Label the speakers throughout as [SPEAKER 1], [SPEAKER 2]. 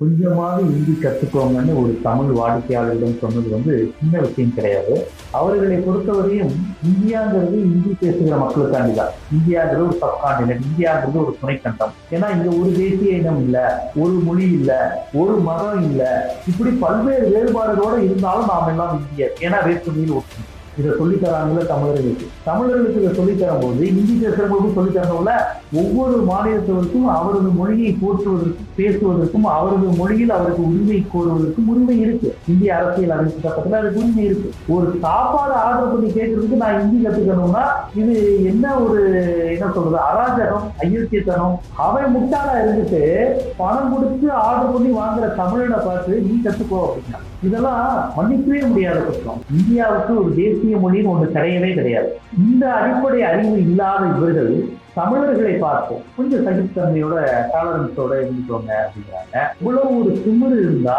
[SPEAKER 1] கொஞ்சமாவது ஹிந்தி கற்றுக்கோங்கன்னு ஒரு தமிழ் வாடிக்கையாளரிடம் சொன்னது வந்து சின்ன விஷயம் கிடையாது. அவர்களை பொறுத்தவரையும் இந்தியாங்கிறது இந்தி பேசுகிற மக்களுக்காண்டி தான். இந்தியாங்கிறது ஒரு சப்காண்டினென்ட் இந்தியாங்கிறது ஒரு துணைக்கண்டம். ஏன்னா இங்க ஒரு தேசிய இனம் இல்லை ஒரு மொழி இல்லை ஒரு மதம் இல்லை. இப்படி பல்வேறு வேறுபாடுகளோடு இருந்தாலும் நாம் எல்லாம் இந்தியர். ஏன்னா வேற்றுமையில் ஒற்றுமை. இதை சொல்லித்தராங்கல்ல தமிழர்களுக்கு. தமிழர்களுக்கு இதை சொல்லித் போது இந்தி பேசுறவங்களுக்கும் சொல்லித்தரணும்ல? ஒவ்வொரு மாநிலத்தவருக்கும் அவரது மொழியை போற்றுவதற்கும் பேசுவதற்கும் அவரது மொழியில் அவருக்கு உரிமை கோருவதற்கும் உரிமை இருக்கு. இந்திய அரசியல் அமைப்பு சட்டத்தில் அதுக்கு உரிமை இருக்கு. ஒரு சாப்பாடு ஆர்டர் பண்ணி கேட்கறதுக்கு நான் ஹிந்தி கத்துக்கணும்னா இது என்ன ஒரு என்ன சொல்றது அராஜகம் அயோக்கியத்தனம்? அவன் முட்டாளா இருந்துட்டு பணம் கொடுத்து ஆர்டர் பண்ணி வாங்குற தமிழனை பார்த்து நீ கத்துக்கோ அப்படின்னா. இதெல்லாம் மன்னிக்கவே முடியாத குற்றம். இந்தியாவுக்கு ஒரு தேசிய மொழின்னு ஒன்று கிடையவே கிடையாது. இந்த அடிப்படை அறிவு இல்லாத இவர்கள் தமிழர்களை பார்ப்போம் கொஞ்சம் சகித்தன்மையோட டாலரன்ஸோட இருந்துக்கோங்க அப்படிங்கிறாங்க. இவ்வளவு ஒரு திமிரு இருந்தா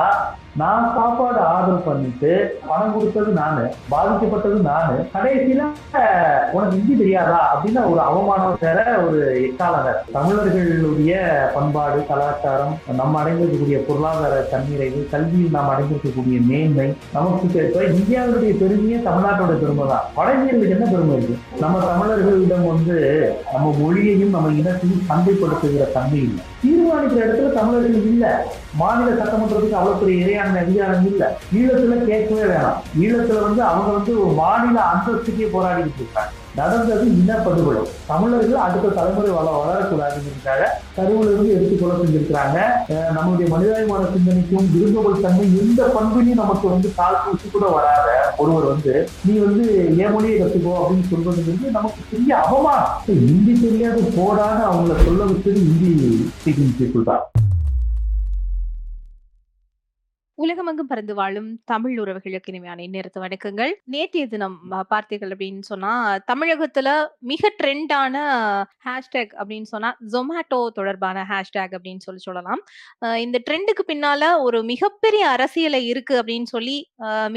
[SPEAKER 1] நான் சாப்பாடு ஆர்டர் பண்ணிட்டு பணம் கொடுத்தது நானு பாதிக்கப்பட்டது நானு கடைசியில உனக்கு ஹிந்தி தெரியாதா? அப்படின்னு ஒரு அவமானம் வேற ஒரு எக்காலவர் தமிழர்களுடைய பண்பாடு கலாச்சாரம் நம்ம அடைந்திருக்கக்கூடிய பொருளாதார தன்னிறைவு கல்வியில் நாம் அடைந்திருக்கக்கூடிய மேன்மை நமக்கு இந்தியாவுடைய பெருமையே தமிழ்நாட்டோட பெருமை தான். வட இந்தியர்களுக்கு என்ன பெருமை இருக்கு? நம்ம தமிழர்களிடம் வந்து நம்ம மொழியையும் நம்ம இனத்தையும் சந்தைப்படுத்துகிற தன்மை இல்லை. தீர்மானிக்கிற இடத்துல தமிழர்கள் இல்லை. மாநில சட்டமன்றத்துக்கு அவ்வளவு பெரிய இறையாண்மை அதிகாரம் இல்ல. ஈழத்துல கேட்கவே வேணாம். ஈழத்துல வந்து அவங்க வந்து ஒரு மாநில அந்தஸ்துக்கே போராடிட்டு இருக்காங்க. நடந்தது இனப்படுகொலை. தமிழர்கள் அடுத்த தலைமுறை வள வளரக்கூடாதுங்கிறதுக்காக கருவுல இருந்து எடுத்து செஞ்சிருக்கிறாங்க. நம்மளுடைய மனிதாபிமான சிந்தனைக்கும் விரும்புகள் தன்மை எந்த பண்பிலையும் நமக்கு வந்து கால் பூசி கூட வராத ஒருவர் வந்து நீ வந்து என் மொழியை கத்துக்கோ அப்படின்னு சொல்றதுங்கிறது நமக்கு பெரிய அவமானம். ஹிந்தி தெரியாது போடான்னு அவங்கள சொல்ல வச்சது ஹிந்தி ஸ்பீக்கிங் பீப்புள் தான்.
[SPEAKER 2] உலகமெங்கும் பறந்து வாழும் தமிழ் உறவுகளுக்கு இனிமையான இந்நேரத்து வணக்கங்கள். நேற்றைய தினம் பார்த்தீர்கள் அப்படின்னு சொன்னா தமிழகத்துல மிக ட்ரெண்டான ஹேஷ்டேக் அப்படின்னு சொன்னா ஜொமேட்டோ தொடர்பான ஹேஷ்டேக் அப்படின்னு சொல்லி சொல்லலாம். இந்த ட்ரெண்டுக்கு பின்னால ஒரு மிகப்பெரிய அரசியலை இருக்கு அப்படின்னு சொல்லி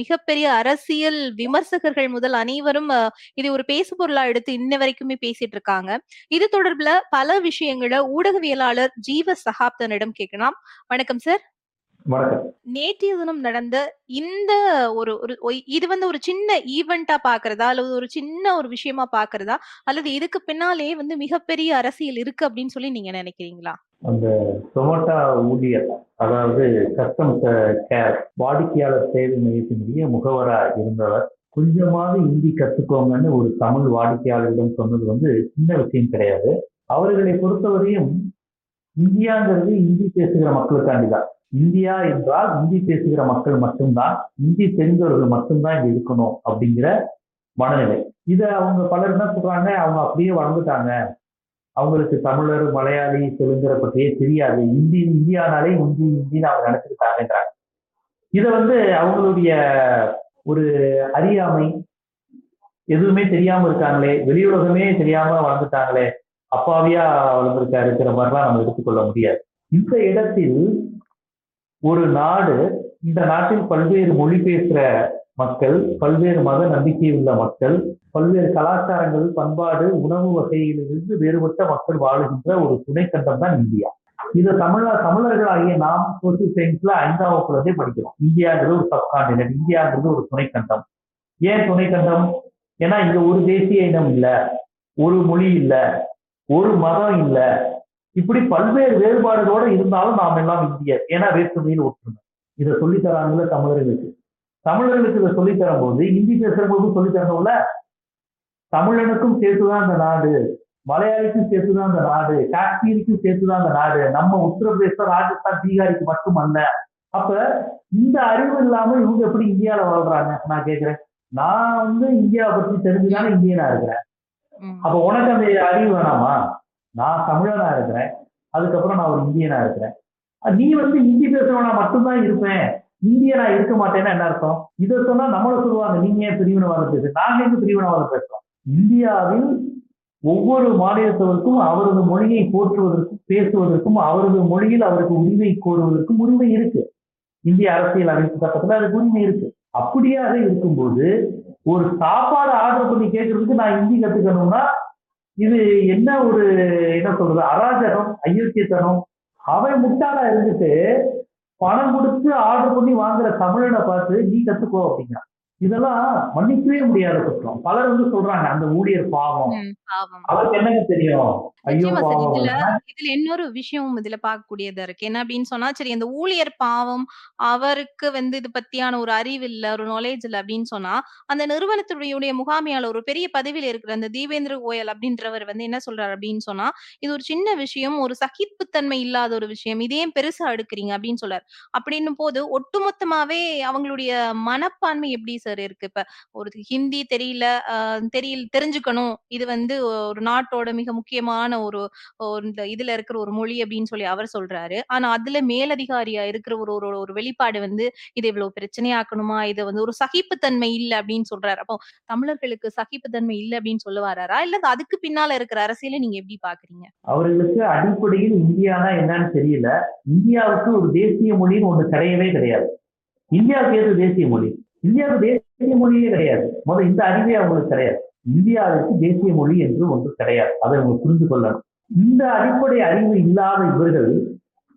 [SPEAKER 2] மிகப்பெரிய அரசியல் விமர்சகர்கள் முதல் அனைவரும் இதை ஒரு பேசு பொருளா எடுத்து இன்ன வரைக்குமே பேசிட்டு இருக்காங்க. இது தொடர்புல பல விஷயங்களை ஊடகவியலாளர் ஜீவ சகாப்தனிடம் கேட்கலாம். வணக்கம் சார்.
[SPEAKER 1] வணக்கம்.
[SPEAKER 2] நேற்றைய தினம் நடந்த இந்த ஒரு ஒரு இது வந்து ஒரு சின்ன ஈவெண்டா பாக்குறதா அல்லது ஒரு சின்ன ஒரு விஷயமா பாக்குறதா அல்லது இதுக்கு பின்னாலே வந்து மிகப்பெரிய அரசியல் இருக்கு அப்படின்னு சொல்லி நீங்க நினைக்கிறீங்களா?
[SPEAKER 1] அந்த டொமேட்டோ ஊழியர் அதாவது கஸ்டம் கேர் வாடிக்கையாளர் சேவை மையத்தினுடைய முகவரா இருந்தவர் கொஞ்சமாவது ஹிந்தி கத்துக்கோங்கன்னு ஒரு தமிழ் வாடிக்கையாளரிடம் சொன்னது வந்து சின்ன விஷயம் கிடையாது. அவர்களை பொறுத்தவரையும் இந்தியாங்கிறது இந்தி பேசுகிற மக்களுக்காண்டி தான் இந்தியா என்றால் இந்தி பேசுகிற மக்கள் மட்டும்தான் இந்தி தெரிந்தவர்கள் மட்டும்தான் இங்க இருக்கணும் அப்படிங்கிற மனநிலை. இதை அவங்க பலர் என்ன சொல்றாங்க? அவங்க அப்படியே வளர்ந்துட்டாங்க. அவங்களுக்கு தமிழர் மலையாளி தெலுங்கரை பற்றியே தெரியாது. இந்தி இந்தியானாலே இந்தி இந்தின்னு அவங்க நினைச்சிருக்காங்கன்றாங்க. இதை வந்து அவங்களுடைய ஒரு அறியாமை எதுவுமே தெரியாம இருக்காங்களே வெளியுலகமே தெரியாம வளர்ந்துட்டாங்களே அப்பாவியா வளர்ந்துருக்கா இருக்கிற மாதிரிலாம் நம்ம எடுத்துக்கொள்ள முடியாது. இந்த இடத்தில் ஒரு நாடு இந்த நாட்டில் பல்வேறு மொழி பேசுகிற மக்கள் பல்வேறு மத நம்பிக்கை உள்ள மக்கள் பல்வேறு கலாச்சாரங்கள் பண்பாடு உணவு வகையிலிருந்து வேறுபட்ட மக்கள் வாழுகின்ற ஒரு துணைக்கண்டம் தான் இந்தியா. இது தமிழ தமிழர்களாகிய நாம் சோசியல் சயின்ஸ்ல ஐந்தாம் வகுப்புல படிக்கிறோம். இந்தியாங்கிறது ஒரு சப்காண்டினென்ட் இந்தியாங்கிறது ஒரு துணைக்கண்டம். ஏன் துணைக்கண்டம்? ஏன்னா இங்க ஒரு தேசிய இனம் இல்லை ஒரு மொழி இல்லை ஒரு மதம் இல்லை இப்படி பல்வேறு வேறுபாடுகளோட இருந்தாலும் நாம் எல்லாம் இந்தியர். ஏன்னா வேற்றுமையில் ஒற்றுமை. இதை சொல்லித் தராங்கல்ல தமிழர்களுக்கு. தமிழர்களுக்கு இதை சொல்லித் தரும்போது இந்தி பேசுறவங்களுக்கும் சொல்லித் தரணும்ல? தமிழனுக்கும் சேர்த்துதான் இந்த நாடு. மலையாளிக்கும் சேர்த்துதான் இந்த நாடு. காஷ்மீருக்கும் சேர்த்துதான் இந்த நாடு. நம்ம உத்தரப்பிரதேசம் ராஜஸ்தான் பீகாருக்கு மட்டுமல்ல. அப்ப இந்த அறிவு இல்லாம இவங்க எப்படி இந்தியால வாழ்றாங்க நான் கேக்குறேன். நான் வந்து இந்தியாவை பத்தி தெரிஞ்சுதானே இந்தியனா இருக்கிறேன். அப்ப உனக்கு அந்த அறிவு வேணாமா? நான் தமிழனா இருக்கிறேன் அதுக்கப்புறம் நான் ஒரு இந்தியனா இருக்கிறேன். நீ வந்து ஹிந்தி பேசுறவனா மட்டும்தான் இருப்பேன். இந்தியனா இருக்க மாட்டேன்னா என்ன அர்த்தம்? இதை சொன்னா நம்மள சொல்லுவாங்க நீங்க ஏன் பிரிவினவாதம் பேசு நாங்க எங்க பிரிவினவாதம் பேசுறோம்? இந்தியாவில் ஒவ்வொரு மாநிலத்தவருக்கும் அவரது மொழியை போற்றுவதற்கும் பேசுவதற்கும் அவரது மொழியில் அவருக்கு உரிமை கோருவதற்கும் உரிமை இருக்கு. இந்திய அரசியல் அமைப்பு சட்டத்துல அதுக்கு உரிமை இருக்கு. அப்படியாக இருக்கும்போது ஒரு சாப்பாடு ஆர்டர் பண்ணி கேட்கறதுக்கு நான் ஹிந்தி கத்துக்கணும்னா இது என்ன ஒரு என்ன சொல்றது அராஜகம் அயோக்கியத்தனம்? அவன் முட்டாளா இருந்துட்டு பணம் கொடுத்து ஆர்டர் பண்ணி வாங்குற தமிழனை பார்த்து நீ கத்துக்கோ அப்படிங்கிறான். இதெல்லாம் மன்னிக்கவே முடியாத குற்றம். பலர் வந்து சொல்றாங்க அந்த ஊழியர் பாவம். அவருக்கு என்னங்க தெரியும்? ஐயோ
[SPEAKER 2] நிச்சயமா சார். இதுல இதுல இன்னொரு விஷயம் இதுல பார்க்கக்கூடியதா இருக்கு. என்ன அப்படின்னு சொன்னா சரி அந்த ஊழியர் பாவம் அவருக்கு வந்து இது பத்தியான ஒரு அறிவு இல்ல ஒரு நாலேஜ் இல்ல அப்படின்னு சொன்னா அந்த நிறுவனத்துடைய முகாமையாளர் ஒரு பெரிய பதவியில இருக்கிற அந்த தீபேந்திர கோயல் அப்படின்றவர் வந்து என்ன சொல்றாரு அப்படின்னு சொன்னா இது ஒரு சின்ன விஷயம் ஒரு சகிப்புத்தன்மை இல்லாத ஒரு விஷயம். இதே பெருசா எடுக்கிறீங்க அப்படின்னு சொல்றாரு. அப்படின்னும் போது ஒட்டுமொத்தமாவே அவங்களுடைய மனப்பான்மை எப்படி சார் இருக்கு? இப்ப ஒரு ஹிந்தி தெரியல தெரியல தெரிஞ்சுக்கணும். இது வந்து ஒரு நாட்டோட மிக முக்கியமான ஒரு ஒரு இந்த இதுல இருக்கிற ஒரு மொழி அப்படின்னு சொல்லி அவர் சொல்றாரு. ஆனா அதுல மேலதிகாரியா இருக்கிற ஒரு ஒரு ஒரு வெளிப்பாடு வந்து இது இவ்வளவு பிரச்சனையாக்கணுமா? இது வந்து ஒரு சகிப்புத்தன்மை இல்ல அப்படின்னு சொல்றாரு. அப்போ தமிழர்களுக்கு சகிப்புத்தன்மை இல்ல அப்படின்னு சொல்ல வராரா இல்ல அதுக்கு பின்னால இருக்கிற அரசியலை நீங்க எப்படி பாக்குறீங்க?
[SPEAKER 1] அவர்களுக்கு அடிப்படையில் இந்தியானா என்னன்னு தெரியல. இந்தியாவுக்கு ஒரு தேசிய மொழின்னு ஒண்ணு கிடையவே கிடையாது. இந்தியாவுக்கு ஏது தேசிய மொழி? இந்தியாவுக்கு தேசிய மொழியே கிடையாது. முதல்ல இந்த அறிவே அவங்களுக்கு கிடையாது. இந்தியாவிற்கு தேசிய மொழி என்று ஒன்று கிடையாது. அதை அவங்க புரிந்து கொள்ளணும். இந்த அடிப்படை அறிவு இல்லாத இவர்கள்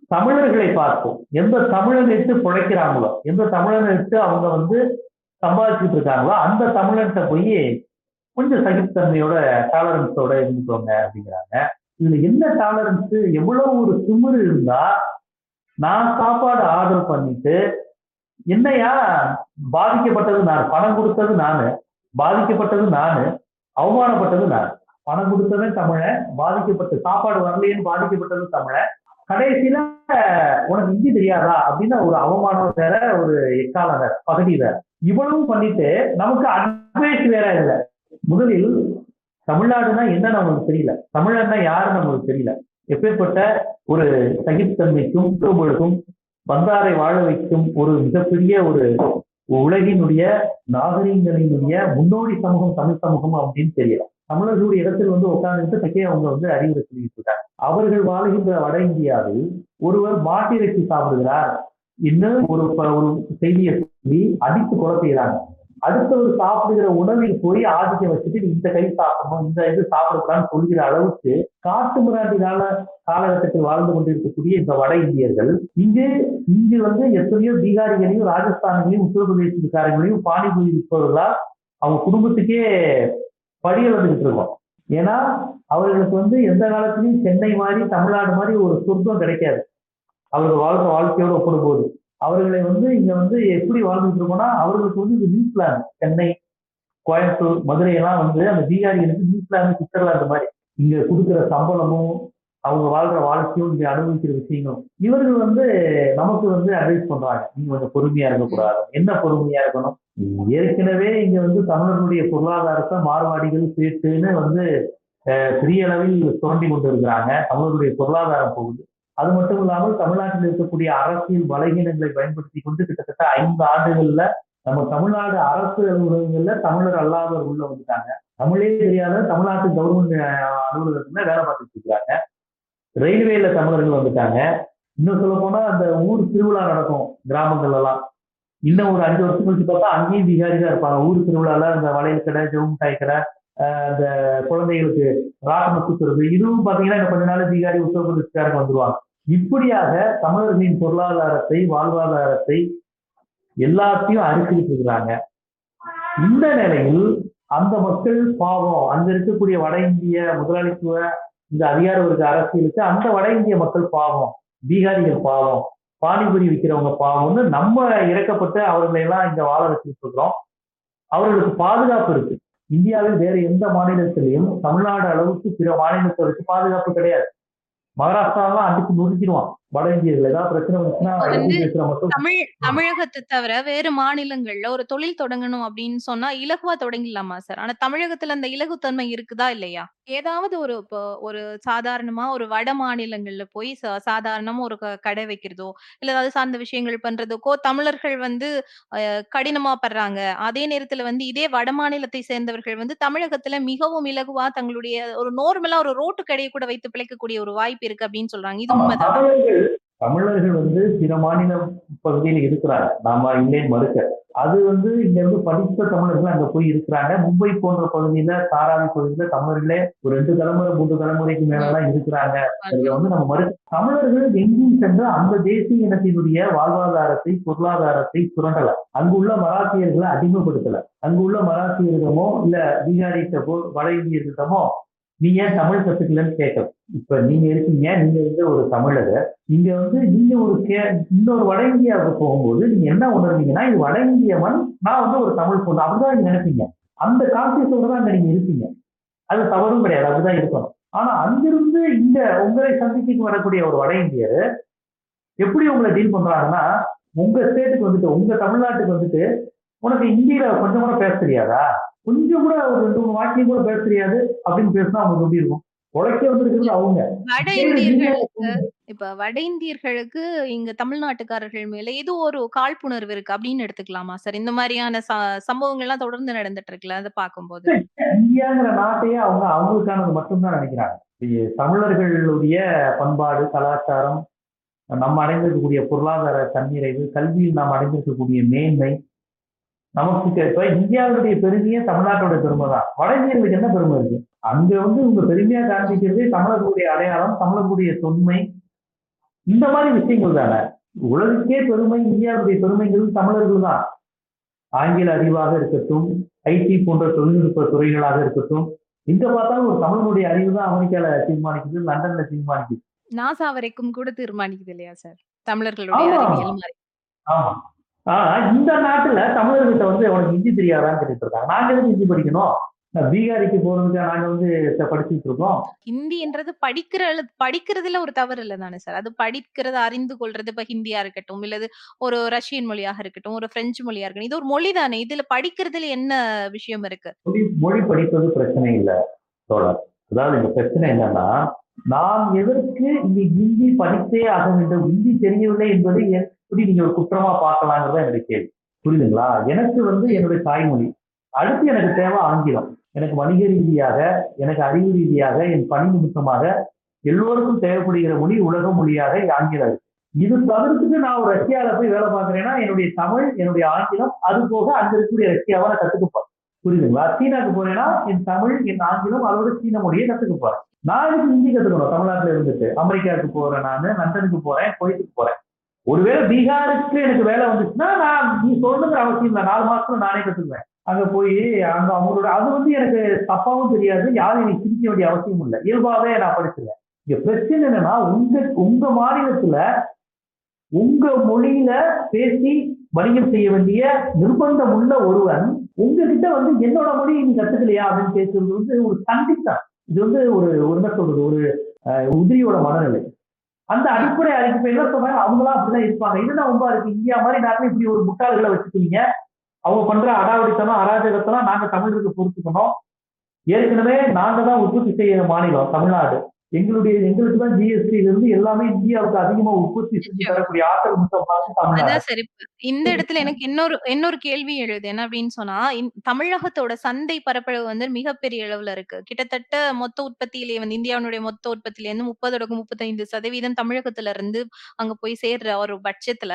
[SPEAKER 1] தமிழர்களை பார்ப்போம். எந்த தமிழன் எடுத்து பிழைக்கிறாங்களோ எந்த தமிழன் எடுத்து அவங்க வந்து சம்பாதிச்சுட்டு இருக்காங்களோ அந்த தமிழன்கிட்ட போய் கொஞ்சம் சகித்தன்மையோட டாலரன்ஸோட இருந்துக்கோங்க அப்படிங்கிறாங்க. இதுல என்ன டாலரன்ஸ் எவ்வளவு ஒரு திமிரு இருந்தா நான் சாப்பாடு ஆர்டர் பண்ணிட்டு என்னையா பாதிக்கப்பட்டது நான் பணம் கொடுத்தது நானு பாதிக்கப்பட்டது நானு அவமானப்பட்டது நான். பணம் கொடுத்தவன் தமிழன் பாதிக்கப்பட்ட சாப்பாடு வரலையேன்னு பாதிக்கப்பட்டது தமிழன் கடைசியில உனக்கு இந்தி தெரியாதா? அப்படின்னு ஒரு அவமானம் வேற ஒரு எக்காலம் வேற பகுதி வேற. இவ்வளவு பண்ணிட்டு நமக்கு அட்வைஸ் வேற இல்லை. முதலில் தமிழ்நாடுனா என்ன நமக்கு தெரியல. தமிழன்னா யாருன்னு நமக்கு தெரியல. எப்பேற்பட்ட ஒரு சகித்தன்மைக்கும் பொழுதும் வந்தாரை வாழ வைக்கும் ஒரு மிகப்பெரிய ஒரு உலகினுடைய நாகரீகங்களினுடைய முன்னோடி சமூகம் தமிழ் சமூகம் அப்படின்னு தெரியலாம் தமிழர்களுடைய இடத்தில் வந்து உட்கார்ந்துட்டு தக்கே அவங்க வந்து அறிவுரை சொல்லிட்டு இருக்காங்க. அவர்கள் வாழ்கின்ற வட இந்தியாவில் ஒருவர் மாட்டிறைச்சி சாப்பிடுகிறார். இன்னும் ஒரு ஒரு செய்தியை சொல்லி அடித்து கொலை செய்கிறாங்க. அடுத்தவர் சாப்பிடுகிற உணவில் போய் ஆதிக்கம் வச்சுட்டு இந்த கை சாப்பிடணும் இந்த இது சாப்பிடக்கூடாதுன்னு சொல்கிற அளவுக்கு காட்டு மிராண்டினால காலகட்டத்தில் வாழ்ந்து கொண்டிருக்கக்கூடிய இந்த வட இந்தியர்கள் இங்கு இங்கு வந்து எத்தனையோ பீகாரிகளையும் ராஜஸ்தானிகளையும் உத்தரப்பிரதேசக்காரங்களையும் பானிபூரி இருப்பவர்களா அவங்க குடும்பத்துக்கே படிகள் வந்துகிட்டு இருக்கோம். ஏன்னா அவர்களுக்கு வந்து எந்த காலத்திலையும் சென்னை மாதிரி தமிழ்நாடு மாதிரி ஒரு சொர்க்கம் கிடைக்காது. அவர்கள் வாழ்ற வாழ்க்கையோடு ஒப்பிடும்போது. அவர்களை வந்து இங்க வந்து எப்படி வாழ்ந்துட்டு இருக்கோம்னா அவர்களுக்கு வந்து இது நியூசிலாந்து சென்னை கோயம்புத்தூர் மதுரை எல்லாம் வந்து அந்த பீகாரிகளுக்கு நியூசிலாந்து சுவிட்சர்லாந்து மாதிரி. இங்க கொடுக்குற சம்பளமும் அவங்க வாழ்ற வாழ்க்கையும் இங்க அனுபவிக்கிற விஷயங்களும். இவர்கள் வந்து நமக்கு வந்து அட்வைஸ் பண்றாங்க. நீங்க கொஞ்சம் பொறுமையா இருக்கக்கூடாது. என்ன பொறுமையா இருக்கணும்? ஏற்கனவே இங்க வந்து தமிழர்களுடைய பொருளாதாரத்தை மார்வாடிகள் சேட்டுன்னு வந்து பெரிய அளவில் சுரண்டி கொண்டு இருக்கிறாங்க தமிழர்களுடைய பொருளாதாரம் போகுது. அது மட்டும் இல்லாமல் தமிழ்நாட்டில் இருக்கக்கூடிய அரசியல் பலகீனங்களை பயன்படுத்தி கொண்டு கிட்டத்தட்ட ஐந்து ஆண்டுகள்ல நம்ம தமிழ்நாடு அரசு அலுவலகங்கள்ல தமிழர் அல்லாதவர் உள்ள வந்துட்டாங்க. தமிழே தெரியாத தமிழ்நாட்டு கவர்மெண்ட் அலுவலகத்துல வேலை பார்த்துட்டு இருக்காங்க. ரயில்வேல தமிழர்கள் வந்துட்டாங்க. இன்னும் சொல்ல போனா அந்த ஊர் திருவிழா நடக்கும் கிராமங்கள் எல்லாம் இன்னும் ஒரு அஞ்சு வருஷம் கழிச்சு பார்த்தா அங்கேயும் பீகாரி தான் இருப்பாங்க. ஊர் திருவிழால அந்த வளையல் கடை ஜவுமிட்டாய் கடை அந்த குழந்தைகளுக்கு ராட்டணம் சுத்துறது இதுவும் பாத்தீங்கன்னா இன்னும் கொஞ்ச நாள் பீகாரி உத்தரப்பிரதேசக்காரங்க வந்துருவாங்க. இப்படியாக தமிழர்களின் பொருளாதாரத்தை வாழ்வாதாரத்தை எல்லாத்தையும் அரிசிட்டு இருக்கிறாங்க. இந்த நிலையில் அந்த மக்கள் பாவம் அங்க இருக்கக்கூடிய வட இந்திய முதலாளித்துவ இந்த அதிகார வர்க்க அரசியலுக்கு அந்த வட இந்திய மக்கள் பாவம் பீகாரிகள் பாவம் பானிபுரி விற்கிறவங்க பாவம்னு நம்ம இறக்கப்பட்டு அவர்களை எல்லாம் இங்க வாழ வச்சுட்டு இருக்கிறோம். அவர்களுக்கு பாதுகாப்பு இருக்கு. இந்தியாவில் வேற எந்த மாநிலத்திலையும் தமிழ்நாடு அளவுக்கு பிற மாநிலத்தவருக்கு பாதுகாப்பு கிடையாது. மகாராஷ்டிராலாம் அடிச்சு நொறுக்கிடுவான். வட இந்தியர்கள் ஏதாவது பிரச்சனை வந்துச்சுன்னா
[SPEAKER 2] தமிழ் தமிழகத்தை தவிர வேறு மாநிலங்கள்ல ஒரு தொழில் தொடங்கணும் அப்படின்னு சொன்னா இலகுவா தொடங்கிடலாமா சார்? ஆனா தமிழகத்துல அந்த இலகுத்தன்மை இருக்குதா இல்லையா? ஏதாவது ஒரு இப்போ ஒரு சாதாரணமா ஒரு வட மாநிலங்கள்ல போய் சாதாரணமா ஒரு கடை வைக்கிறதோ இல்ல ஏதாவது சார்ந்த விஷயங்கள் பண்றதுக்கோ தமிழர்கள் வந்து கடினமா படுறாங்க. அதே நேரத்துல வந்து இதே வட மாநிலத்தை சேர்ந்தவர்கள் வந்து தமிழகத்துல மிகவும் இலகுவா தங்களுடைய ஒரு நார்மலா ஒரு ரோட்டு கடையை கூட வைத்து பிழைக்கக்கூடிய ஒரு வாய்ப்பு இருக்கு அப்படின்னு சொல்றாங்க. இது உண்மைதான்.
[SPEAKER 1] தமிழர்கள் வந்து பிற மாநில பகுதியில் இருக்கிறாங்க. நாம இல்லைன்னு மறுக்க. அது வந்து இங்க இருந்து படித்த தமிழர்கள் அங்க போய் இருக்கிறாங்க. மும்பை போன்ற பகுதியில தாராவி பகுதியில தமிழர்களே ஒரு ரெண்டு தலைமுறை மூன்று தலைமுறைக்கு மேலதான் இருக்கிறாங்க. வந்து நம்ம மறு தமிழர்கள் எங்கேயும் சென்று அந்த தேசிய இனத்தினுடைய வாழ்வாதாரத்தை பொருளாதாரத்தை சுரண்டல. அங்குள்ள மராத்தியர்களை அடிமைப்படுத்தல. அங்குள்ள மராத்தியர்களிடமோ இல்ல பீகாரிட்டமோ வட இந்தியர்களிடமோ நீ ஏன் தமிழ் கத்துக்கலன்னு கேட்கும் இப்ப நீங்க இருக்கீங்க நீங்க வந்து ஒரு தமிழர் நீங்க வந்து நீங்க ஒரு கே இன்னொரு வட இந்தியாவுக்கு போகும்போது நீங்க என்ன உணர்வீங்கன்னா இது வட இந்தியவன் நான் வந்து ஒரு தமிழ் பொண்ணு. அப்படிதான் நீங்க நினைப்பீங்க. அந்த கான்சியஸோட தான் அங்க நீங்க இருப்பீங்க. அது தவறும் கிடையாது அப்படிதான் இருக்கணும். ஆனா அங்கிருந்து இந்த உங்களை சந்திக்கு வரக்கூடிய ஒரு வட இந்தியர் எப்படி உங்களை டீல் பண்றாங்கன்னா உங்க ஸ்டேட்டுக்கு வந்துட்டு உங்க தமிழ்நாட்டுக்கு வந்துட்டு உனக்கு இந்தியில கொஞ்சம் கூட பேச தெரியாதா? கொஞ்சம் கூட ஒரு ரெண்டு மூணு வாக்கியம் கூட பேச தெரியாது அப்படின்னு பேசினா அவங்களுக்கு எப்படி இருக்கும் உழைக்க வந்திருக்கிறது அவங்க.
[SPEAKER 2] வட இந்தியர்களுக்கு இப்ப வட இந்தியர்களுக்கு இங்க தமிழ்நாட்டுக்காரர்கள் மேல ஏதோ ஒரு காழ்ப்புணர்வு இருக்கு அப்படின்னு எடுத்துக்கலாமா? சார் இந்த மாதிரியான சம்பவங்கள் எல்லாம் தொடர்ந்து நடந்துட்டு இருக்குல்ல அதை பார்க்கும்போது.
[SPEAKER 1] இந்தியாங்கிற நாட்டையே அவங்க அவங்களுக்கானது மட்டும்தான் நினைக்கிறாங்க. தமிழர்களுடைய பண்பாடு கலாச்சாரம் நம்ம அடைந்திருக்கக்கூடிய பொருளாதார தன்னிறைவு கல்வியில் நாம் அடைந்திருக்கக்கூடிய மேன்மை நமக்கு இப்ப- இந்தியாவுடைய பெருமையே தமிழ்நாட்டோட பெருமை தான். வட இந்தியர்களுக்கு என்ன பெருமை இருக்கு? அங்க வந்து இவங்க பெருமையா காண்பிக்கிறதே தமிழர்களுடைய அடையாளம் தமிழர்களுடைய தொன்மை. இந்த மாதிரி விஷயங்கள் தானே. உலகுக்கே பெருமை இந்தியாவுடைய பெருமைகள் தமிழர்கள் தான். ஆங்கில அறிவாக இருக்கட்டும் ஐடி போன்ற தொழில்நுட்ப துறைகளாக இருக்கட்டும் எங்க பார்த்தாலும் ஒரு தமிழனுடைய அறிவு தான் அமெரிக்கால தீர்மானிக்குது லண்டன்ல தீர்மானிக்குது.
[SPEAKER 2] நாசா வரைக்கும் கூட தீர்மானிக்குது இல்லையா சார்? தமிழர்களுடைய. அறிவியல்
[SPEAKER 1] ஆமா. ஆனா இந்த நாட்டுல தமிழர்கிட்ட வந்து உனக்கு ஹிந்தி தெரியாதான்னு கேட்டுட்டு இருக்காங்க. நாங்க எதுக்கு ஹிந்தி படிக்கணும்? பீகாரிக்கு போறதுக்கு நாங்க வந்து படிச்சுட்டு இருக்கோம்.
[SPEAKER 2] ஹிந்தின்றது படிக்கிற படிக்கிறதுல ஒரு தவறு இல்ல தானே சார்? அது படிக்கிறது அறிந்து கொள்றது இப்ப ஹிந்தியா இருக்கட்டும் இல்லது ஒரு ரஷ்யன் மொழியாக இருக்கட்டும் ஒரு பிரெஞ்சு மொழியா இருக்கட்டும் இது ஒரு மொழி தானே இதுல படிக்கிறதுல என்ன விஷயம் இருக்கு?
[SPEAKER 1] மொழி மொழி படிப்பது பிரச்சனை இல்லை தோழர். அதாவது இந்த பிரச்சனை என்னன்னா நாம் எதற்கு இங்க ஹிந்தி படித்தே ஆக வேண்டும்? ஹிந்தி தெரியவில்லை என்பதை எப்படி நீங்க ஒரு குற்றமா பார்க்கலாங்கிறத என்னுடைய கேள்வி. புரியுதுங்களா? எனக்கு வந்து என்னுடைய தாய்மொழி. அடுத்து எனக்கு தேவை ஆங்கிலம். எனக்கு வணிக ரீதியாக எனக்கு அறிவு ரீதியாக என் பணி நிமித்தமாக எல்லோருக்கும் தேவைப்படுகிற மொழி உலக மொழியாக ஆங்கிலம். இருக்கு இது தவிர்த்துட்டு நான் ஒரு ரஷ்யால போய் வேலை பார்க்குறேன்னா என்னுடைய தமிழ் என்னுடைய ஆங்கிலம் அது போக அங்க இருக்கக்கூடிய ரஷ்யாவை நான் கத்துக்க புரியுதுங்களா? சீனாக்கு போறேன்னா என் தமிழ் என் ஆங்கிலம் அதோட சீன மொழியை கத்துக்க நான் இதுக்கு ஹிந்தி கத்துக்கணும்? தமிழ்நாட்டுல இருந்துட்டு. அமெரிக்காவுக்கு போறேன் நான் லண்டனுக்கு போறேன் குவைத்துக்கு போறேன். ஒருவேளை பீகாருக்கு எனக்கு வேலை வந்துச்சுன்னா நான் நீ சொல்லுங்கிற அவசியம் இல்லை. நாலு மாசத்துல நானே கத்துக்குவேன். அங்க போய் அங்க அவங்களோட அது வந்து எனக்கு தப்பாவும் தெரியாது. யாரும் எனக்கு சிரிக்க வேண்டிய அவசியம் இல்லை. இயல்பாவே நான் படிச்சிருவேன். இங்க பிரச்சனை என்னன்னா உங்க உங்க மாநிலத்துல உங்க மொழியில பேசி வணிகம் செய்ய வேண்டிய நிர்பந்தம் உள்ள ஒருவன் உங்ககிட்ட வந்து என்னோட மொழி நீ கத்துக்கலையா அப்படின்னு பேசுறது வந்து ஒரு சண்டித்தான் இது வந்து ஒரு ஒரு என்ன சொல்றது ஒரு உதிரியோட மனநிலை. அந்த அடிப்படை அறிவிப்பு என்ன சொல்றாங்க அவங்களாம் அப்படிதான் இருப்பாங்க. இதுதான் ரொம்ப இருக்கு. இந்தியா மாதிரி நாட்டில் இப்படி ஒரு முட்டாள்களை வச்சுக்கிறீங்க. அவங்க பண்ற அடாவடித்தனம் அராஜகத்தெல்லாம் நாங்க தமிழருக்கு பொறுத்துக்கணும். ஏற்கனவே நாங்க தான் உற்பத்தி செய்யற மாநிலம் தமிழ்நாடு. எங்களுடைய எங்களுக்கு தான் ஜிஎஸ்டி இருந்து எல்லாமே இந்தியாவுக்கு அதிகமா உற்பத்தி செஞ்சு தரக்கூடிய ஆற்றல் மிக்க
[SPEAKER 2] சரி. இந்த இடத்துல எனக்கு இன்னொரு இன்னொரு கேள்வி எழுது. என்ன அப்படின்னு சொன்னா தமிழகத்தோட சந்தை பரப்பளவு வந்து மிகப்பெரிய அளவுல இருக்கு. கிட்டத்தட்ட மொத்த உற்பத்தியிலே வந்து இந்தியாவுடைய மொத்த உற்பத்தியில இருந்து முப்பதோட முப்பத்தைந்து சதவீதம் தமிழகத்துல இருந்து அங்க போய் சேர்ற ஒரு பட்சத்துல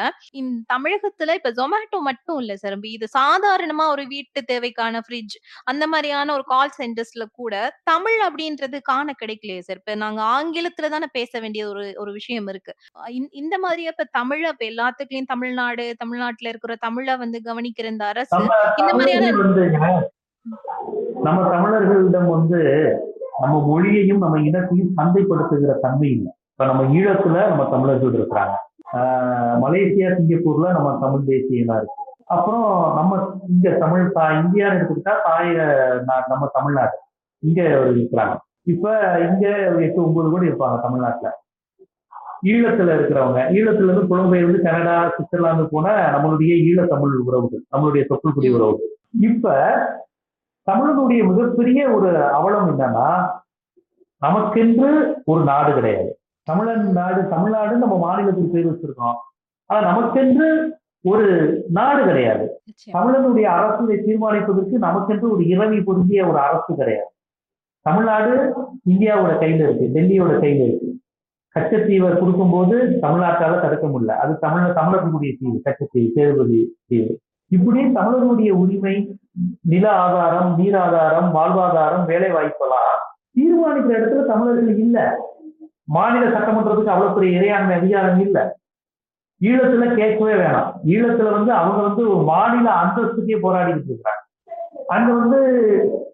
[SPEAKER 2] தமிழகத்துல இப்ப ஜொமேட்டோ மட்டும் இல்ல சார் இது சாதாரணமா ஒரு வீட்டு தேவைக்கான ஃப்ரிட்ஜ் அந்த மாதிரியான ஒரு கால் சென்டர்ஸ்ல கூட தமிழ் அப்படின்றது காண கிடைக்கலையே சார் இப்ப நாங்க ஆங்கிலத்துல தானே பேச வேண்டிய ஒரு ஒரு விஷயம் இருக்கு. இந்த- மாதிரியா இப்ப தமிழ இப்ப எல்லாத்துக்குலயும் தமிழ்நாடு தமிழ்நாட்டுல இருக்கிற தமிழ வந்து கவனிக்கிற இந்த அரசு இந்த மாதிரியான
[SPEAKER 1] நம்ம தமிழர்களிடம் வந்து நம்ம மொழியையும் நம்ம இனத்தையும் சந்தைப்படுத்துகிற தன்மை இல்லை. இப்ப நம்ம ஈழத்துல நம்ம தமிழர்கள் இருக்கிறாங்க. மலேசியா சிங்கப்பூர்ல நம்ம தமிழ் தேசியனா இருக்கு. அப்புறம் நம்ம இங்க தமிழ் தா இந்தியான்னு எடுத்துக்கிட்டா தாய நம்ம தமிழ்நாடு. இங்க இருக்கிறாங்க. இப்ப இங்க எட்டு ஒன்பது கோடி இருப்பாங்க தமிழ்நாட்டுல. ஈழத்துல இருக்கிறவங்க. ஈழத்துல இருந்து புலம்பெயர்ந்து கனடா சுவிட்சர்லாந்து போன நம்மளுடைய ஈழத்தமிழ் உறவுகள் நம்மளுடைய தொப்புள்குடி உறவுகள். இப்ப தமிழனுடைய மிகப்பெரிய ஒரு அவலம் என்னன்னா நமக்கென்று ஒரு நாடு கிடையாது. தமிழன் நாடு தமிழ்நாடு நம்ம மாநிலத்துக்கு பேர் வச்சிருக்கோம். ஆனா நமக்கென்று ஒரு நாடு கிடையாது. தமிழனுடைய அரசியலை தீர்மானிப்பதற்கு நமக்கென்று ஒரு இரவி பொருந்திய ஒரு அரசு கிடையாது. தமிழ்நாடு இந்தியாவோட கையில இருக்கு டெல்லியோட கையில இருக்கு. கச்சத்தீவை கொடுக்கும்போது தமிழ்நாட்டால தடுக்க முடியல. அது தமிழ தமிழர்களுடைய தீவு கச்சத்தீவு தேர்வதி தீவு. இப்படி தமிழர்களுடைய உரிமை நில ஆதாரம் நீர் ஆதாரம் வாழ்வாதாரம் வேலை வாய்ப்பெல்லாம் தீர்மானிக்கிற இடத்துல தமிழர்கள் இல்லை. மாநில சட்டமன்றத்துக்கு அவ்வளவு பெரிய இறையாண்மை அதிகாரம் இல்லை. ஈழத்துல கேட்கவே வேணாம். ஈழத்துல வந்து அவங்க வந்து ஒரு மாநில அந்தஸ்துக்கே போராடிக்கிட்டு இருக்கிறாங்க. அங்க வந்து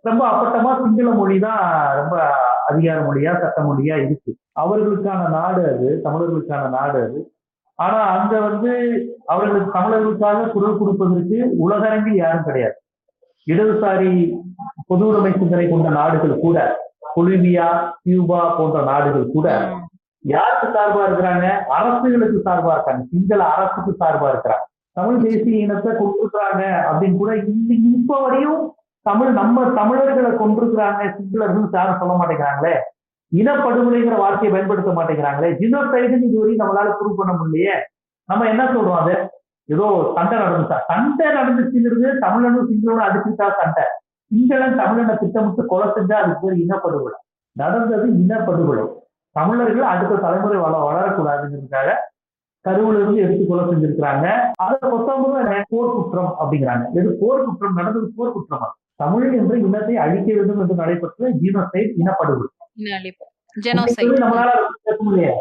[SPEAKER 1] ரொம்ப அப்பட்டமா சிங்கள மொழி தான் ரொம்ப அதிகார மொழியா சட்ட மொழியா இருக்கு. அவர்களுக்கான நாடு அது தமிழர்களுக்கான நாடு அது. ஆனா அங்க வந்து அவர்களுக்கு தமிழர்களுக்காக குரல் கொடுப்பதற்கு உலகரங்கில் யாரும் கிடையாது. இடதுசாரி பொது உடைமை சிந்தனை கொண்ட நாடுகள் கூட பொலிவியா கியூபா போன்ற நாடுகள் கூட யாருக்கு சார்பா இருக்கிறாங்க? அரசுகளுக்கு சார்பா இருக்காங்க. சிங்கள அரசுக்கு சார்பா இருக்கிறாங்க. தமிழ் தேசிய இனத்தை கொண்டிருக்கிறாங்க அப்படின்னு கூட இந்த இப்ப வரையும் தமிழ் நம்ம தமிழர்களை கொண்டிருக்கிறாங்க சிங்களர்கள் யாரும் சொல்ல மாட்டேங்கிறாங்களே? இனப்படுகொலைங்கிற வார்த்தையை பயன்படுத்த மாட்டேங்கிறாங்களே? ஜினோசைடுன்னு இதுவரையும் நம்மளால ப்ரூவ் பண்ண முடியலையே. நம்ம என்ன சொல்றோம் அது? ஏதோ சண்டை நடந்துச்சா? சண்டை நடந்துச்சுங்கிறது தமிழனும் சிங்களனும் அடிச்சுட்டா சண்டை. சிங்களன் தமிழனை திட்டமிட்டு கொலை செஞ்சா அதுக்கு பேர் இனப்படுகொலை. நடந்தது இனப்படுகொலை. தமிழர்கள் அடுத்த தலைமுறை வள வளரக்கூடாதுங்கிறதுக்காக கருவுல இருந்து எடுத்து கொலை செஞ்சிருக்கிறாங்க. அதை பத்தொன்பது போர் குற்றம் அப்படிங்கிறாங்க. எது போர் குற்றம் நடந்தது போர் குற்றம்? தமிழ் என்ற இனத்தை அழிக்க வேண்டும் என்று நடைபெற்ற ஜீனோசைட் இனப்படுகொலை. நம்மளால பேச முடியல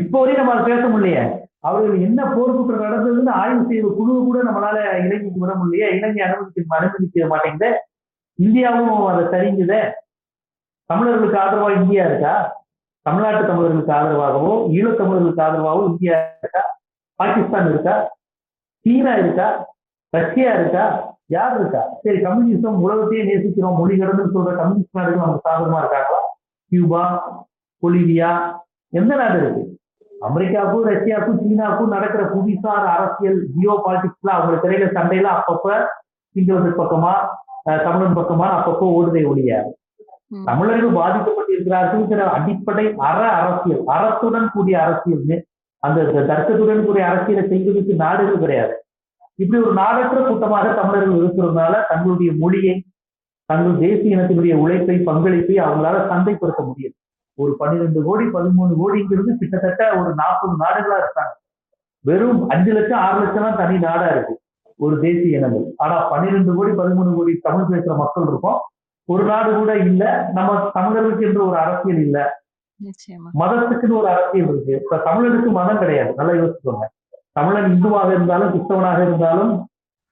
[SPEAKER 1] இப்போ வரையும் நம்மளால பேச முடியல அவர்கள் என்ன போர் குற்றம் நடந்ததுன்னு ஆய்வு செய்த குழுவை கூட நம்மளால இலங்கைக்கு விட முடியல இலங்கை அனுமதிக்க அனுமதிக்க மாட்டேங்குது. இந்தியாவும் அதை சரிங்குதே தமிழர்களுக்கு ஆதரவா இந்தியா இருக்கா? தமிழ்நாட்டு தமிழர்களுக்கு ஆதரவாகவோ ஈழத்தமிழர்களுக்கு ஆதரவாகவோ இந்தியா இருக்கா? பாகிஸ்தான் இருக்கா? சீனா இருக்கா? ரஷ்யா இருக்கா? யார் இருக்கா? சரி கம்யூனிசம் உலகத்தையே நேசிக்கிறோம் மொழி கடந்து சொல்ற கம்யூனிஸ்ட் நாடுகள் நமக்கு சாதகமா இருக்காங்களா? கியூபா பொலிவியா எந்த நாடு இருக்கு? அமெரிக்காவுக்கும் ரஷ்யாவுக்கும் சீனாவுக்கும் நடக்கிற புவிசார் அரசியல் ஜியோ பாலிடிக்ஸ்ல அவங்க திரையில சண்டையில அப்பப்ப சிங்களர்கள் பக்கமா தமிழன் பக்கமா அப்பப்போ ஓடுதே ஒழிய. தமிழர்கள் பாதிக்கப்பட்டிருக்கிறார்கள் அடிப்படை அற அரசியல் அறத்துடன் கூடிய அரசியல்னு அந்த தர்க்கத்துடன் கூடிய அரசியலை செய்வதற்கு நாடுகள் கிடையாது. இப்படி ஒரு நாடற்ற கூட்டமாக தமிழர்கள் இருக்கிறதுனால தங்களுடைய மொழியை தங்கள் தேசிய இனத்தினுடைய உழைப்பை பங்களிப்பை அவங்களால சந்தைப்படுத்த முடியும் ஒரு பன்னிரெண்டு கோடி பதிமூணு கோடிங்கிறது கிட்டத்தட்ட ஒரு நாற்பது நாடுகளா இருக்காங்க. வெறும் அஞ்சு லட்சம் ஆறு லட்சம் தான் தனி நாடா இருக்கு ஒரு தேசிய இனங்கள். ஆனா பன்னிரெண்டு கோடி பதிமூணு கோடி தமிழ் பேசுற மக்கள் இருக்கும். ஒரு நாடு கூட இல்ல நம்ம தமிழர்களுக்கு என்று ஒரு அரசியல் இல்ல. மதத்துக்குன்னு ஒரு அரசியல் இருக்கு. இப்ப தமிழனுக்கு மதம் கிடையாது. நல்லா யோசிச்சுக்கோங்க தமிழன் இந்துவாக இருந்தாலும் கிறிஸ்தவனாக இருந்தாலும்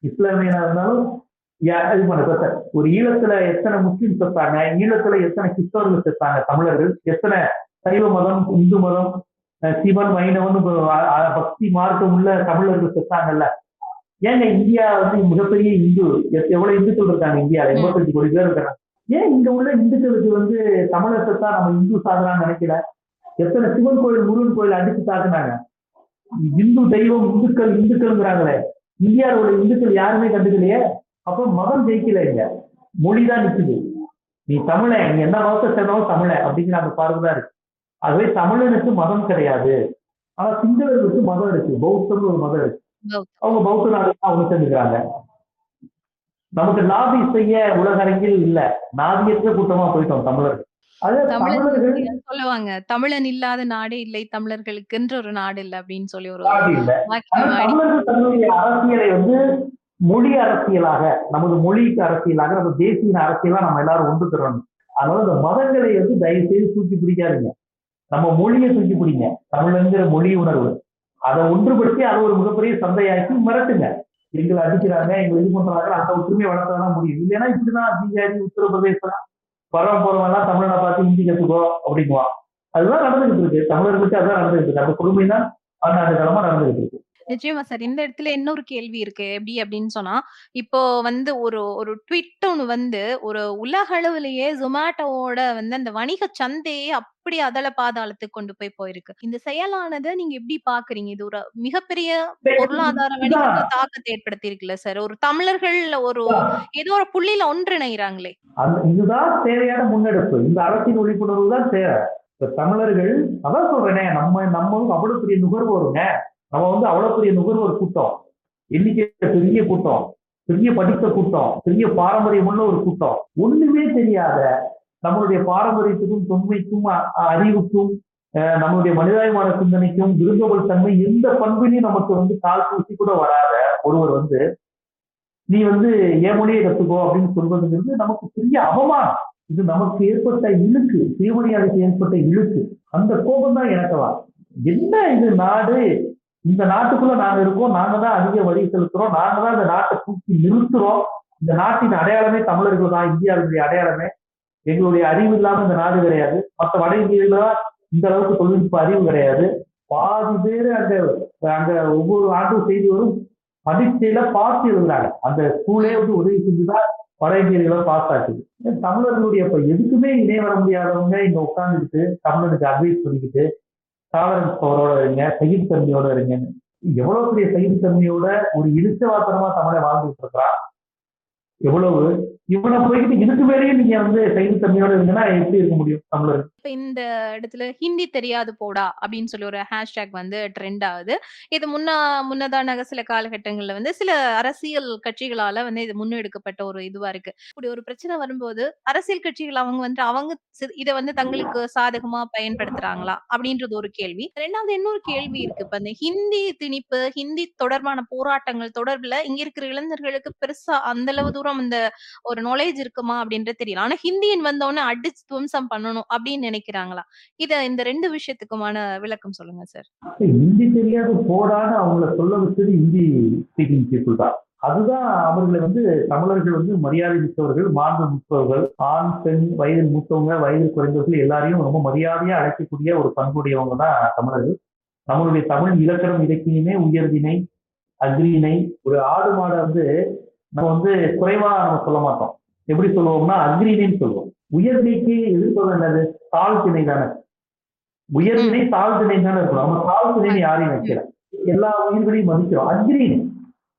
[SPEAKER 1] இஸ்லாமியனா இருந்தாலும் இது பண்ண ஒரு ஈழத்துல எத்தனை முஸ்லீம் செத்தாங்க ஈழத்துல எத்தனை கிறிஸ்தவர்கள் செத்தாங்க தமிழர்கள்? எத்தனை சைவ மதம் இந்து மதம் சிவன் வைணவன் பக்தி மார்க்கம் உள்ள தமிழர்கள் செத்தாங்கல்ல ஏங்க இந்தியா வந்து மிகப்பெரிய இந்து? எவ்வளவு இந்துக்கள் இருக்காங்க இந்தியாவில் எண்பத்தஞ்சு கோடி பேர் இருக்காங்க. ஏன் இங்க உள்ள இந்துக்களுக்கு வந்து தமிழர் செத்தா நம்ம இந்து சாதனான்னு நினைக்கல? எத்தனை சிவன் கோயில் முருகன் கோயில் அடிச்சு தாக்குனாங்க? இந்து தெய்வம் இந்துக்கள் இந்துக்கள்ங்கிறாங்களே. இந்தியாவில் உள்ள இந்துக்கள் யாருமே கண்டுக்கலையே? அப்ப மதம் ஜெயிக்கல இங்க. மொழிதான் நிக்குது. நீ தமிழன் நீ என்ன மதத்தை சேர்ந்தவோ தமிழன் அப்படிங்கிற அந்த பார்வை தான் இருக்கு. ஆகவே தமிழனுக்கு மதம் கிடையாது. ஆனா சிங்களர்களுக்கு மதம் இருக்கு. பௌத்தம்னு ஒரு மதம் இருக்கு. அவங்க பௌத்த நாடு அவங்க சேர்ந்துக்கிறாங்க. நமக்கு நாதி செய்ய உலகரங்கில் இல்ல. நாதியற்ற கூட்டமா போயிட்டோம் தமிழர்கள்.
[SPEAKER 2] சொல்லுவாங்க. தமிழன் இல்லாத நாடே இல்லை தமிழர்களுக்குன்ற ஒரு நாடு இல்ல அப்படின்னு சொல்லி ஒரு
[SPEAKER 1] அரசியலை வந்து மொழி அரசியலாக நமது மொழி அரசியலாக நம்ம தேசிய அரசியலா நம்ம எல்லாரும் ஒன்று தரணும் அதனால இந்த மதங்களை வந்து தயவு செய்து தூக்கி பிடிக்காதீங்க. நம்ம மொழியை தூக்கி பிடிங்க. தமிழ்ங்கிற மொழி உணர்வு. அதை ஒன்றுபடுத்தி அதை ஒரு மிகப்பெரிய சந்தையாக்கி மிரட்டுங்க. எங்களை அடிக்கிறாங்க எங்களை இது பண்றாங்க அந்த ஒற்றுமையை வளர்த்தாதான் முடியும். இல்லைன்னா இப்படிதான் பிஜேபி உத்தரப்பிரதேசம் பரவ போறவங்க தமிழனை பார்த்து ஹிந்தி கத்துக்கோ அப்படிங்குவான். அதுதான் நடந்துகிட்டு இருக்கு. தமிழர்களுக்கு அதுதான் நடந்துகிட்டு இருக்கு. அந்த கொடுமை தான் அந்த காலமா நடந்துகிட்டு இருக்கு.
[SPEAKER 2] நிச்சயமா சார். இந்த இடத்துல இன்னொரு கேள்வி இருக்கு? எப்படி அப்படின்னு சொன்னா இப்போ வந்து ஒரு ஒரு ட்விட் ஒன்று வந்து ஒரு உலக அளவுலயே ஜொமேட்டோவோட வந்து அந்த வணிக சந்தையே அப்படி அதள பாதாளத்துக்கு கொண்டு போய் போயிருக்கு. இந்த செயலானதை நீங்க எப்படி பாக்குறீங்க? இது ஒரு மிகப்பெரிய பொருளாதார வணிகத்துல தாக்கத்தை ஏற்படுத்தி இருக்குல்ல சார். ஒரு தமிழர்கள் ஒரு ஏதோ ஒரு புள்ளியில ஒன்றிணைகிறாங்களே
[SPEAKER 1] இதுதான் தேவையான முன்னெடுப்பு. இந்த அரசியல் விழிப்புணர்வு தான் தேவை. இப்ப தமிழர்கள் அதான் சொல்றேனே நம்ம நம்ம அவ்வளவு பெரிய நுகர்வோருங்க. நம்ம வந்து அவ்வளவு பெரிய நுகர்வோர் கூட்டம். எண்ணிக்கை பெரிய கூட்டம் பெரிய படித்த கூட்டம் பெரிய பாரம்பரியம் உள்ள ஒரு கூட்டம். ஒண்ணுமே தெரியாத நம்மளுடைய பாரம்பரியத்துக்கும் தொன்மைக்கும் அறிவுக்கும் அஹ் நம்மளுடைய மனிதாயமான சிந்தனைக்கும் விருந்தோம்பல் தன்மை எந்த பண்பிலையும் நமக்கு வந்து கால் பூசி கூட வராத ஒருவர் வந்து நீ வந்து என் மொழியை கத்துக்கோ அப்படின்னு சொல்வதுங்கிறது நமக்கு பெரிய அவமானம். இது நமக்கு ஏற்பட்ட இழுக்கு. சுயமரியாதைக்கு ஏற்பட்ட இழுக்கு. அந்த கோபம் தான் எனக்கு வா என்ன இது நாடு? இந்த நாட்டுக்குள்ள நாங்க இருக்கோம் நாங்க தான் அதிக வரி செலுத்துறோம் நாங்க தான் இந்த நாட்டை தூக்கி நிறுத்துறோம். இந்த நாட்டின் அடையாளமே தமிழர்கள் தான் இந்தியாவினுடைய அடையாளமே. எங்களுடைய அறிவு இல்லாம இந்த நாடு கிடையாது. மற்ற வட இந்தியில இந்த அளவுக்கு தொழில்நுட்ப அறிவு கிடையாது. பாதி பேர் அந்த அங்க ஒவ்வொரு ஆண்டும் செய்தி வரும் பரீட்சையில பார்த்து எழுதுறாங்க. அந்த ஸ்கூலே வந்து உதவி செஞ்சுதான் வட இந்தியர்களை பாஸ் ஆக்குது. தமிழர்களுடைய இப்ப எதுக்குமே இணைய வர முடியாதவங்க இங்க உட்காந்துக்கிட்டு தமிழனுக்கு அட்வைஸ் பண்ணிக்கிட்டு டாலரன்ஸ் பவரோட இருங்க சகிப்புத்தன்மையோட இருங்கன்னு எவ்வளவு பெரிய சகிப்புத்தன்மையோட ஒரு இழுச்சவாத்தனமா தமிழை வாழ்ந்துட்டு இருக்கிறா எவ்வளவு இவனை போய்கிட்டு இதுக்கு மேலேயே நீங்க வந்து சகிப்புத்தன்மையோட இருந்தீங்கன்னா எப்படி இருக்க முடியும் தமிழர்?
[SPEAKER 2] இப்ப இந்த இடத்துல ஹிந்தி தெரியாது போடா அப்படின்னு சொல்லி ஒரு ஹேஷ்டேக் வந்து ட்ரெண்ட் ஆகுது. இது முன்னா முன்னதான சில காலகட்டங்கள்ல வந்து சில அரசியல் கட்சிகளால வந்து இது முன்னெடுக்கப்பட்ட ஒரு இதுவா இருக்கு. இப்படி ஒரு பிரச்சனை வரும்போது அரசியல் கட்சிகள் அவங்க வந்து அவங்க இதை வந்து தங்களுக்கு சாதகமா பயன்படுத்துறாங்களா அப்படின்றது ஒரு கேள்வி. ரெண்டாவது இன்னொரு கேள்வி இருக்கு. இப்ப இந்த ஹிந்தி திணிப்பு ஹிந்தி தொடர்பான போராட்டங்கள் தொடர்புல இங்க இருக்கிற இளைஞர்களுக்கு பெருசா அந்த அளவு தூரம் இந்த ஒரு நாலேஜ் இருக்குமா அப்படின்றது தெரியல. ஆனா ஹிந்தியின் வந்தவொடனே அடிச்சு துவம்சம் பண்ணணும் அப்படின்னு நினைக்கிறாங்களா? இத இந்த ரெண்டு விஷயத்துக்குமான விளக்கம் சொல்லுங்க சார்
[SPEAKER 1] ஹிந்தி தெரியாத போடான்னு அவங்கள சொல்ல வச்சது ஹிந்தி ஸ்பீக்கிங் பீப்புள் தான். அதுதான் அவர்களை வந்து தமிழர்கள் வந்து மரியாதை மிக்கவர்கள் மாண்பு மிக்கவர்கள் ஆண் பெண் வயதில் மூத்தவங்க வயதில் குறைந்தவர்கள் எல்லாரையும் ரொம்ப மரியாதையா அழைக்கக்கூடிய ஒரு பண்புடையவங்க தான் தமிழர்கள். நம்மளுடைய தமிழ் இலக்கணம் இலக்கியமே உயர்தினை அக்ரிணை ஒரு ஆடு மாடை வந்து நம்ம வந்து குறைவா நம்ம சொல்ல மாட்டோம். எப்படி சொல்லுவோம்னா அக்ரிணைன்னு சொல்லுவோம். உயர்தினைக்கு எதிர்ப்பது என்னது? தாழ்த்திணை தானே. உயர்திணை தாழ்த்திணை தானே இருக்கணும். நம்ம தாழ்த்திணை யாரையும் வைக்கல எல்லா உயிர்களையும் மதிக்கிறோம். அக்ரிணை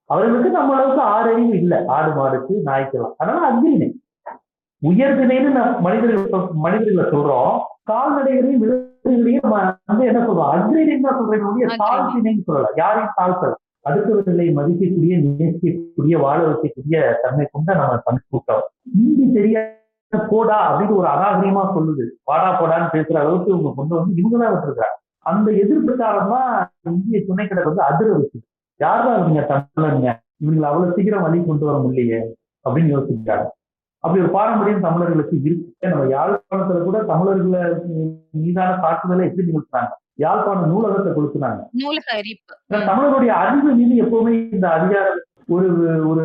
[SPEAKER 1] அவர்களுக்கு நம்ம அளவுக்கு ஆறு அறிவு இல்லை. ஆடு மாடுக்கு நாய்க்கலாம் அதனால அக்ரிணை உயர்திணைன்னு நம்ம மனிதர்கள் மனிதர்களை சொல்றோம். கால்நடைகளையும் விலங்குகளையும் நம்ம வந்து என்ன சொல்றோம்? அக்ரிணைன்னு தான் சொல்றேன் ஒழிய
[SPEAKER 2] அக்ரிணை.
[SPEAKER 1] தாழ்த்திணைன்னு சொல்லல. யாரையும் தாழ்த்தல. அடுத்தவர்களை மதிக்கக்கூடிய நேசிக்கக்கூடிய வாழ வைக்கக்கூடிய தன்மை கொண்ட நம்ம தமிழ் கூட்டம். இந்தி தெரியாத போடா அப்படின்னு ஒரு அநாகரிகமா சொல்லுது. வாடா போடான்னு பேசுற அளவுக்கு இவங்க கொண்டு வந்து இவங்கதான் விட்டுருக்காங்க. அந்த எதிர்ப்பு காரணமா இந்திய துணை வந்து அதிர வச்சு யாரா இவங்க தமிழருங்க இவங்களை அவ்வளவு சீக்கிரம் வழி கொண்டு வர முடியலையே அப்படின்னு யோசிக்கிறாங்க. அப்படி ஒரு பாரம்பரியம் தமிழர்களுக்கு இருக்கு. நம்ம யாழ்ப்பாணத்துல கூட தமிழர்களை மீதான தாக்குதலை எப்படி நிகழ்த்தினாங்க யாழ்ப்பாண நூலகத்தை கொடுத்துனாங்க
[SPEAKER 2] நூலக
[SPEAKER 1] ஏன்னா தமிழருடைய அறிவு மீது எப்பவுமே இந்த அதிகாரம் ஒரு ஒரு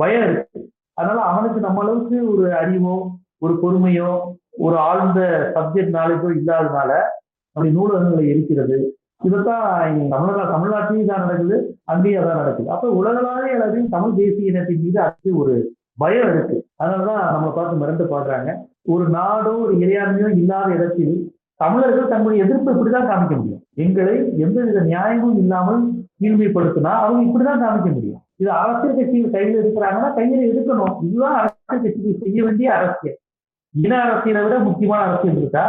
[SPEAKER 1] பயம் இருக்கு. அதனால அவனுக்கு நம்ம அளவுக்கு ஒரு அறிவோ ஒரு பொறுமையோ ஒரு ஆழ்ந்த சப்ஜெக்ட் நாலேஜோ இல்லாதனால அப்படி நூலகங்களை இருக்கிறது. இதைத்தான் தமிழக தமிழ்நாட்டிலையும் தான் நடக்குது அங்கேயும் அதான் நடக்குது. அப்ப உலகளாவிய அளவில் தமிழ் தேசிய இனத்தின் மீது அதுக்கு ஒரு பயம் இருக்கு. அதனாலதான் நம்மளை பார்த்து மிரண்டு பாக்குறாங்க ஒரு நாடோ ஒரு இறையாண்மையோ இல்லாத இடத்தில் தமிழர்கள் தங்களுடைய எதிர்ப்பு இப்படிதான் காமிக்க முடியும். எங்களை எந்தவித நியாயமும் இல்லாமல் கீழ்மைப்படுத்தினா அவங்க இப்படிதான் காமிக்க முடியும். இது அரசியல் கட்சிகள் கையில் இருக்கிறாங்கன்னா கையில எடுக்கணும். இதுதான் அரசியல் கட்சிகள் செய்ய வேண்டிய அரசியல். இன அரசியலை விட முக்கியமான அரசியல் இருக்கா?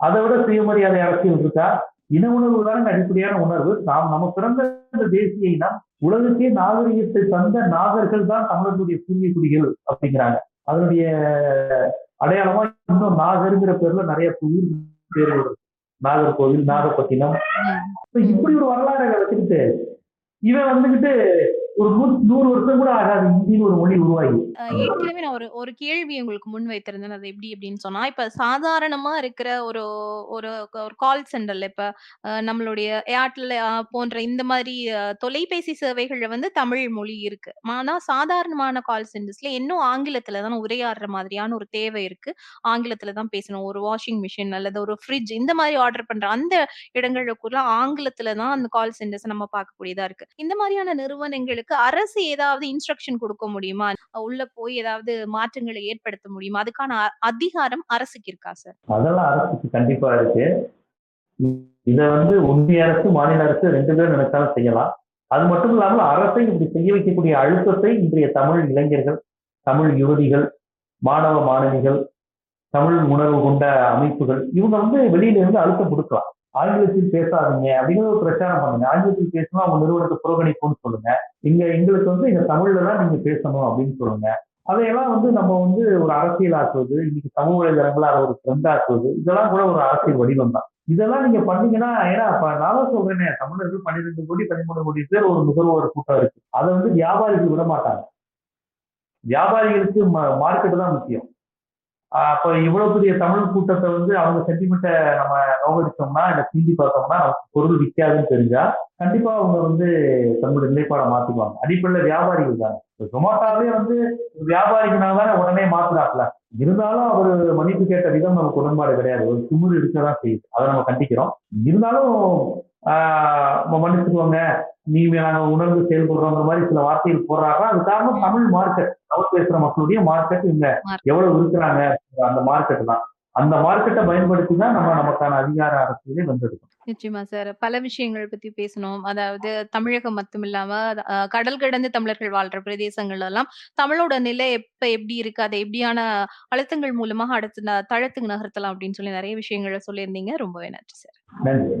[SPEAKER 1] அதை விட சுயமரியாதை அரசியல் இருக்கா? இன உணர்வு தான் அடிப்படையான உணர்வு. நாம் நம்ம பிறந்த இந்த தேசிய இனம் உலகத்தையே நாகரிகத்தை தந்த நாகர்கள் தான் தமிழர்களுடைய பூர்வீக குடிகள் அப்படிங்கிறாங்க. அதனுடைய அடையாளமா இன்னும் நாகருங்கிற பேர்ல நிறைய ஊர் பேர் வருது நாகர்கோவில் நாகப்பட்டினம். இப்ப இப்படி ஒரு வரலாறை வச்சுக்கிட்டு இவன் வந்துகிட்டு ஒரு நூறு வருஷம் கூட ஆகாது. இந்தின்னு ஒரு மொழி உருவாகி.
[SPEAKER 2] ஏற்கனவே நான் ஒரு ஒரு கேள்வி உங்களுக்கு முன் வைத்திருந்தேன். அது எப்படி அப்படின்னு சொன்னா இப்ப சாதாரணமா இருக்கிற ஒரு ஒரு ஒரு கால் சென்டர்ல இப்ப நம்மளுடைய ஏர்டெல் போன்ற இந்த மாதிரி தொலைபேசி சேவைகள்ல வந்து தமிழ் மொழி இருக்கு. ஆனா சாதாரணமான கால் சென்டர்ஸ்ல இன்னும் ஆங்கிலத்துல தான் உரையாடுற மாதிரியான ஒரு தேவை இருக்கு. ஆங்கிலத்துல தான் பேசணும். ஒரு வாஷிங் மிஷின் அல்லது ஒரு ஃப்ரிட்ஜ் இந்த மாதிரி ஆர்டர் பண்ற அந்த இடங்களுக்குள்ள ஆங்கிலத்துல தான் அந்த கால் சென்டர்ஸ் நம்ம பார்க்கக்கூடியதா இருக்கு. இந்த மாதிரியான நிறுவனங்களுக்கு அரசு ஏதாவது இன்ஸ்ட்ரக்ஷன் கொடுக்க முடியுமா? உள்ள போய் ஏதாவது மாற்றங்களை ஏற்படுத்த முடியுமா? அதுக்கான அ- அதிகாரம் அரசுக்கு இருக்கா சார்
[SPEAKER 1] அதெல்லாம் அரசுக்கு கண்டிப்பா இருக்கு. இதை வந்து ஒன்றிய அரசு மாநில அரசு ரெண்டு பேரும் நினைச்சாலும் செய்யலாம். அது மட்டும் இல்லாமல் அரசை இப்படி செய்ய வைக்கக்கூடிய அழுத்தத்தை இன்றைய தமிழ் இளைஞர்கள் தமிழ் யுவதிகள் மாணவ மாணவிகள் தமிழ் உணர்வு கொண்ட அமைப்புகள் இவங்க வந்து வெளியில இருந்து அழுத்தம் கொடுக்கலாம். ஆங்கிலத்தில் பேசாதீங்க அப்படின்னு ஒரு பிரச்சாரம் பண்ணுங்க. ஆங்கிலத்தில் பேசினா அவங்க நிறுவனத்தை புறக்கணிப்புன்னு சொல்லுங்க. இங்க எங்களுக்கு வந்து இந்த தமிழ்ல தான் நீங்க பேசணும் அப்படின்னு சொல்லுங்க. அதையெல்லாம் வந்து நம்ம வந்து ஒரு அரசியல் ஆக்குவது இன்னைக்கு சமூக வலைதளங்களை அதை ஒரு ட்ரெண்ட் ஆக்குவது இதெல்லாம் கூட ஒரு அரசியல் வடிவம் தான். இதெல்லாம் நீங்க பண்ணீங்கன்னா ஏன்னா இப்ப நான் சொல்றேனே தமிழர்கள் பன்னிரெண்டு கோடி பதிமூணு கோடி பேர் ஒரு நுகர்வோர் கூட்டம் இருக்கு. அதை வந்து வியாபாரிகள் விட மாட்டாங்க வியாபாரிகளுக்கு மார்க்கெட் தான் முக்கியம். அப்ப இவ்வளவு பெரிய தமிழ் கூட்டத்தை வந்து அவங்க சென்டிமெண்ட்டை நம்ம நோகடிச்சோம்னா இல்ல சீண்டி பார்த்தோம்னா நமக்கு பொருள் விற்காதுன்னு தெரிஞ்சா கண்டிப்பா அவங்க வந்து தங்களுடைய நிலைப்பாடை மாத்திக்குவாங்க. அடிப்படையில வியாபாரிகள் தான். ஜொமாட்டோவே வந்து வியாபாரிகனால தானே உடனே மாத்துறாப்ல இருந்தாலும் அவர் மன்னிப்பு கேட்ட விதம் நமக்கு உடன்பாடு கிடையாது. ஒரு திமிர் இருக்கதான் செய்யுது. அதை நம்ம கண்டிக்கிறோம். இருந்தாலும் ஆஹ் மன்னிச்சுக்கோங்க நாங்க உணர்ந்து செயல்படுறோங்கிற மாதிரி சில வார்த்தைகள் போடுறாங்க. அது காரணம் தமிழ் மார்க்கெட் தமிழ் பேசுற மக்களுடைய மார்க்கெட் இங்க எவ்வளவு இருக்கிறாங்க? அந்த மார்க்கெட் தான். அந்த மார்க்கெட்டை பயன்படுத்தி தான் நம்ம நமக்கான அதிகார அரசியலே வந்திருக்கோம்.
[SPEAKER 2] நிச்சயமா சார் பல விஷயங்கள் பத்தி பேசணும். அதாவது தமிழகம் மட்டும் இல்லாம அஹ், கடல் கடந்து தமிழர்கள் வாழ்ற பிரதேசங்கள் எல்லாம் தமிழோட நிலை எப்ப எப்படி இருக்கு? அதை எப்படியான அழுத்தங்கள் மூலமாக அடுத்து தளத்துக்கு நகர்த்தலாம் அப்படின்னு சொல்லி நிறைய விஷயங்களை சொல்லியிருந்தீங்க. ரொம்பவே நன்றி சார்
[SPEAKER 1] நன்றி.